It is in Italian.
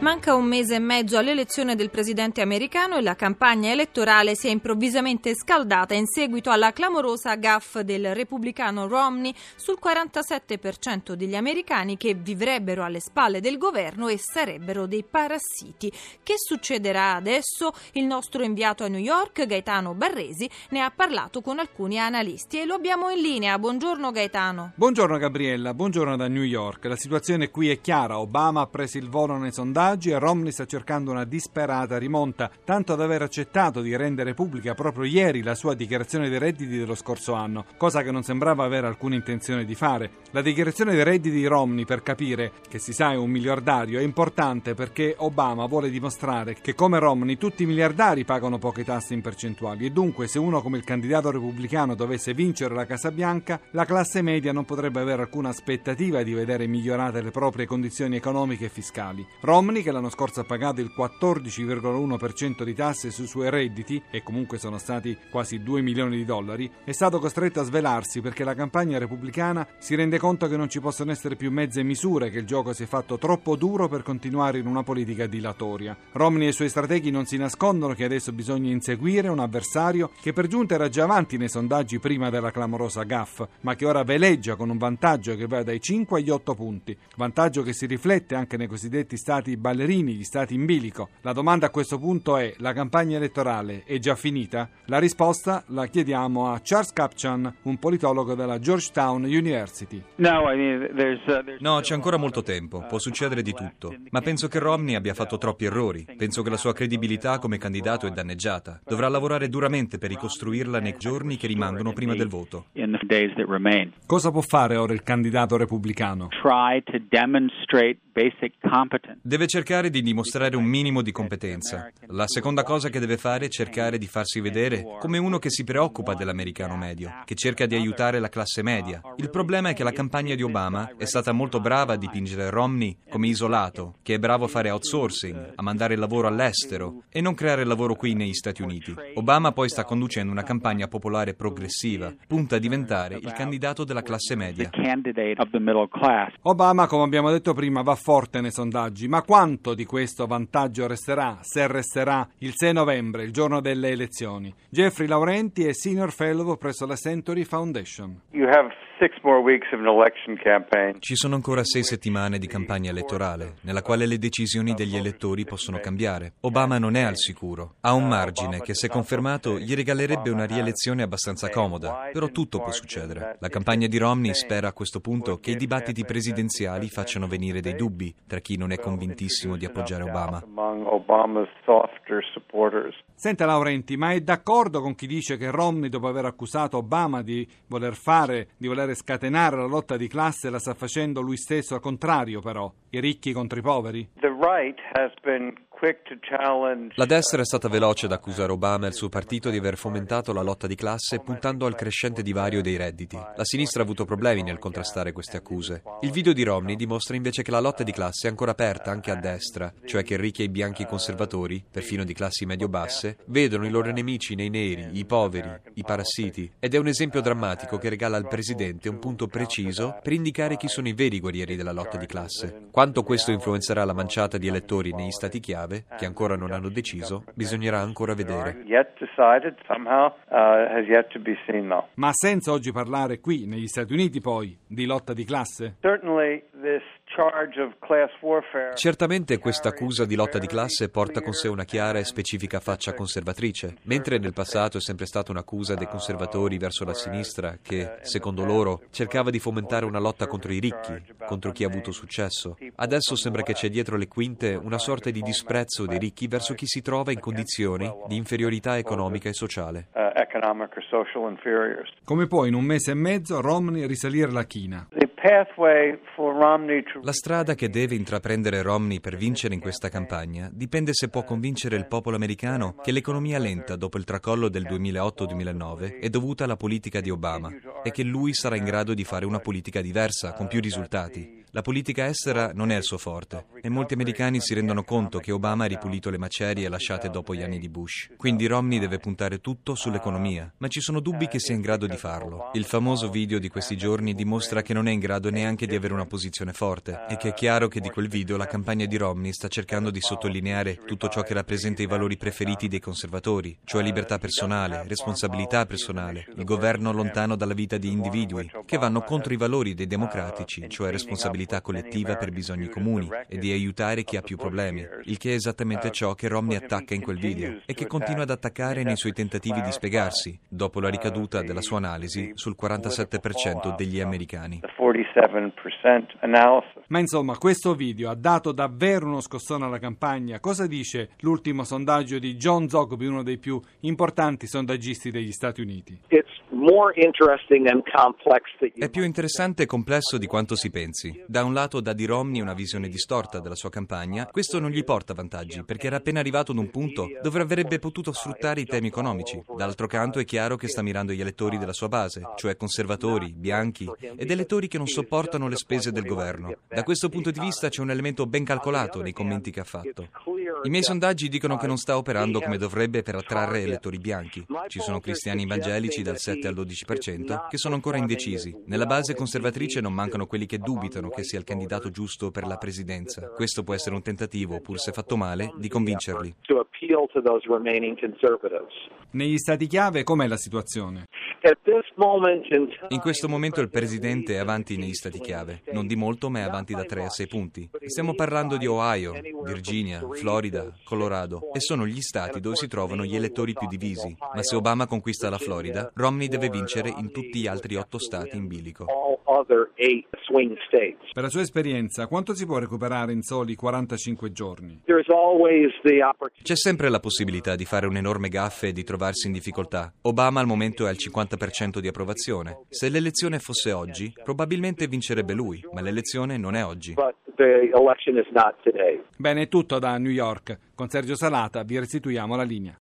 Manca un mese e mezzo all'elezione del presidente americano e la campagna elettorale si è improvvisamente scaldata in seguito alla clamorosa gaffe del repubblicano Romney sul 47% degli americani che vivrebbero alle spalle del governo e sarebbero dei parassiti. Che succederà adesso? Il nostro inviato a New York, Gaetano Barresi, ne ha parlato con alcuni analisti e lo abbiamo in linea. Buongiorno Gaetano. Buongiorno Gabriella, buongiorno da New York. La situazione qui è chiara. Obama ha preso il volo nei sondaggi sondaggi Romney sta cercando una disperata rimonta, tanto da aver accettato di rendere pubblica proprio ieri la sua dichiarazione dei redditi dello scorso anno, cosa che non sembrava avere alcuna intenzione di fare. La dichiarazione dei redditi di Romney, per capire che si sa è un miliardario, è importante perché Obama vuole dimostrare che come Romney tutti i miliardari pagano poche tasse in percentuali e dunque se uno come il candidato repubblicano dovesse vincere la Casa Bianca, la classe media non potrebbe avere alcuna aspettativa di vedere migliorate le proprie condizioni economiche e fiscali. Romney Berlusconi, che l'anno scorso ha pagato il 14,1% di tasse sui suoi redditi, e comunque sono stati quasi 2 milioni di dollari, è stato costretto a svelarsi perché la campagna repubblicana si rende conto che non ci possono essere più mezze misure, che il gioco si è fatto troppo duro per continuare in una politica dilatoria. Romney e i suoi strateghi non si nascondono che adesso bisogna inseguire un avversario che per giunta era già avanti nei sondaggi prima della clamorosa gaff, ma che ora veleggia con un vantaggio che va dai 5 agli 8 punti, vantaggio che si riflette anche nei cosiddetti stati ballerini, gli stati in bilico. La domanda a questo punto è: la campagna elettorale è già finita? La risposta la chiediamo a Charles Capchan, un politologo della Georgetown University. Uh, no, c'è ancora molto tempo, può succedere di tutto, ma penso che Romney abbia fatto troppi errori. Penso che la sua credibilità come candidato è danneggiata. Dovrà lavorare duramente per ricostruirla nei giorni che rimangono prima del voto. Cosa può fare ora il candidato repubblicano? Deve cercare di dimostrare un minimo di competenza. La seconda cosa che deve fare è cercare di farsi vedere come uno che si preoccupa dell'americano medio, che cerca di aiutare la classe media. Il problema è che la campagna di Obama è stata molto brava a dipingere Romney come isolato, che è bravo a fare outsourcing, a mandare il lavoro all'estero e non creare lavoro qui negli Stati Uniti. Obama poi sta conducendo una campagna popolare progressiva, punta a diventare il candidato della classe media. Obama, come abbiamo detto prima, va forte nei sondaggi, ma quanto di questo vantaggio resterà, se resterà, il 6 novembre, il giorno delle elezioni? Jeffrey Laurenti è Senior Fellow presso la Century Foundation. You have ci sono ancora sei settimane di campagna elettorale, nella quale le decisioni degli elettori possono cambiare. Obama non è al sicuro. Ha un margine che, se confermato, gli regalerebbe una rielezione abbastanza comoda. Però tutto può succedere. La campagna di Romney spera a questo punto che i dibattiti presidenziali facciano venire dei dubbi tra chi non è convintissimo di appoggiare Obama. Senta Laurenti, ma è d'accordo con chi dice che Romney, dopo aver accusato Obama di voler fare, di voler scatenare la lotta di classe, la sta facendo lui stesso al contrario però, i ricchi contro i poveri? The right has been la destra è stata veloce ad accusare Obama e il suo partito di aver fomentato la lotta di classe puntando al crescente divario dei redditi. La sinistra ha avuto problemi nel contrastare queste accuse. Il video di Romney dimostra invece che la lotta di classe è ancora aperta anche a destra, cioè che ricchi e bianchi conservatori, perfino di classi medio-basse, vedono i loro nemici nei neri, i poveri, i parassiti. Ed è un esempio drammatico che regala al presidente un punto preciso per indicare chi sono i veri guerrieri della lotta di classe. Quanto questo influenzerà la manciata di elettori negli stati chiave chiave, che ancora non hanno deciso, bisognerà ancora vedere. Ma ha senso oggi parlare qui, negli Stati Uniti poi, di lotta di classe? Certamente questa accusa di lotta di classe porta con sé una chiara e specifica faccia conservatrice, mentre nel passato è sempre stata un'accusa dei conservatori verso la sinistra che, secondo loro, cercava di fomentare una lotta contro i ricchi, contro chi ha avuto successo. Adesso sembra che c'è dietro le quinte una sorta di disprezzo dei ricchi verso chi si trova in condizioni di inferiorità economica e sociale. Come può in un mese e mezzo Romney risalire la china? La strada che deve intraprendere Romney per vincere in questa campagna dipende se può convincere il popolo americano che l'economia lenta dopo il tracollo del 2008-2009 è dovuta alla politica di Obama e che lui sarà in grado di fare una politica diversa, con più risultati. La politica estera non è il suo forte e molti americani si rendono conto che Obama ha ripulito le macerie lasciate dopo gli anni di Bush. Quindi Romney deve puntare tutto sull'economia, ma ci sono dubbi che sia in grado di farlo. Il famoso video di questi giorni dimostra che non è in grado neanche di avere una posizione forte e che è chiaro che di quel video la campagna di Romney sta cercando di sottolineare tutto ciò che rappresenta i valori preferiti dei conservatori, cioè libertà personale, responsabilità personale, il governo lontano dalla vita di individui, che vanno contro i valori dei democratici, cioè responsabilità collettiva per bisogni comuni e di aiutare chi ha più problemi, il che è esattamente ciò che Romney attacca in quel video e che continua ad attaccare nei suoi tentativi di spiegarsi, dopo la ricaduta della sua analisi sul 47% degli americani. Ma insomma, questo video ha dato davvero uno scossone alla campagna. Cosa dice l'ultimo sondaggio di John Zogby, uno dei più importanti sondaggisti degli Stati Uniti? È più interessante e complesso di quanto si pensi. Da un lato dà di Romney una visione distorta della sua campagna, questo non gli porta vantaggi, perché era appena arrivato ad un punto dove avrebbe potuto sfruttare i temi economici. D'altro canto è chiaro che sta mirando gli elettori della sua base, cioè conservatori, bianchi ed elettori che non sopportano le spese del governo. Da questo punto di vista c'è un elemento ben calcolato nei commenti che ha fatto. I miei sondaggi dicono che non sta operando come dovrebbe per attrarre elettori bianchi. Ci sono cristiani evangelici dal 7 al 12% che sono ancora indecisi. Nella base conservatrice non mancano quelli che dubitano che sia il candidato giusto per la presidenza. Questo può essere un tentativo, pur se fatto male, di convincerli. Negli stati chiave com'è la situazione? In questo momento il presidente è avanti negli stati chiave, non di molto ma è avanti da 3 a 6 punti. Stiamo parlando di Ohio, Virginia, Florida, Colorado e sono gli stati dove si trovano gli elettori più divisi. Ma se Obama conquista la Florida, Romney deve vincere in tutti gli altri 8 stati in bilico. Per la sua esperienza, quanto si può recuperare in soli 45 giorni? C'è sempre la possibilità di fare un'enorme gaffe e di trovarsi in difficoltà. Obama al momento è al 50% di approvazione. Se l'elezione fosse oggi, probabilmente vincerebbe lui, ma l'elezione non è oggi. Bene, è tutto da New York. Con Sergio Salata vi restituiamo la linea.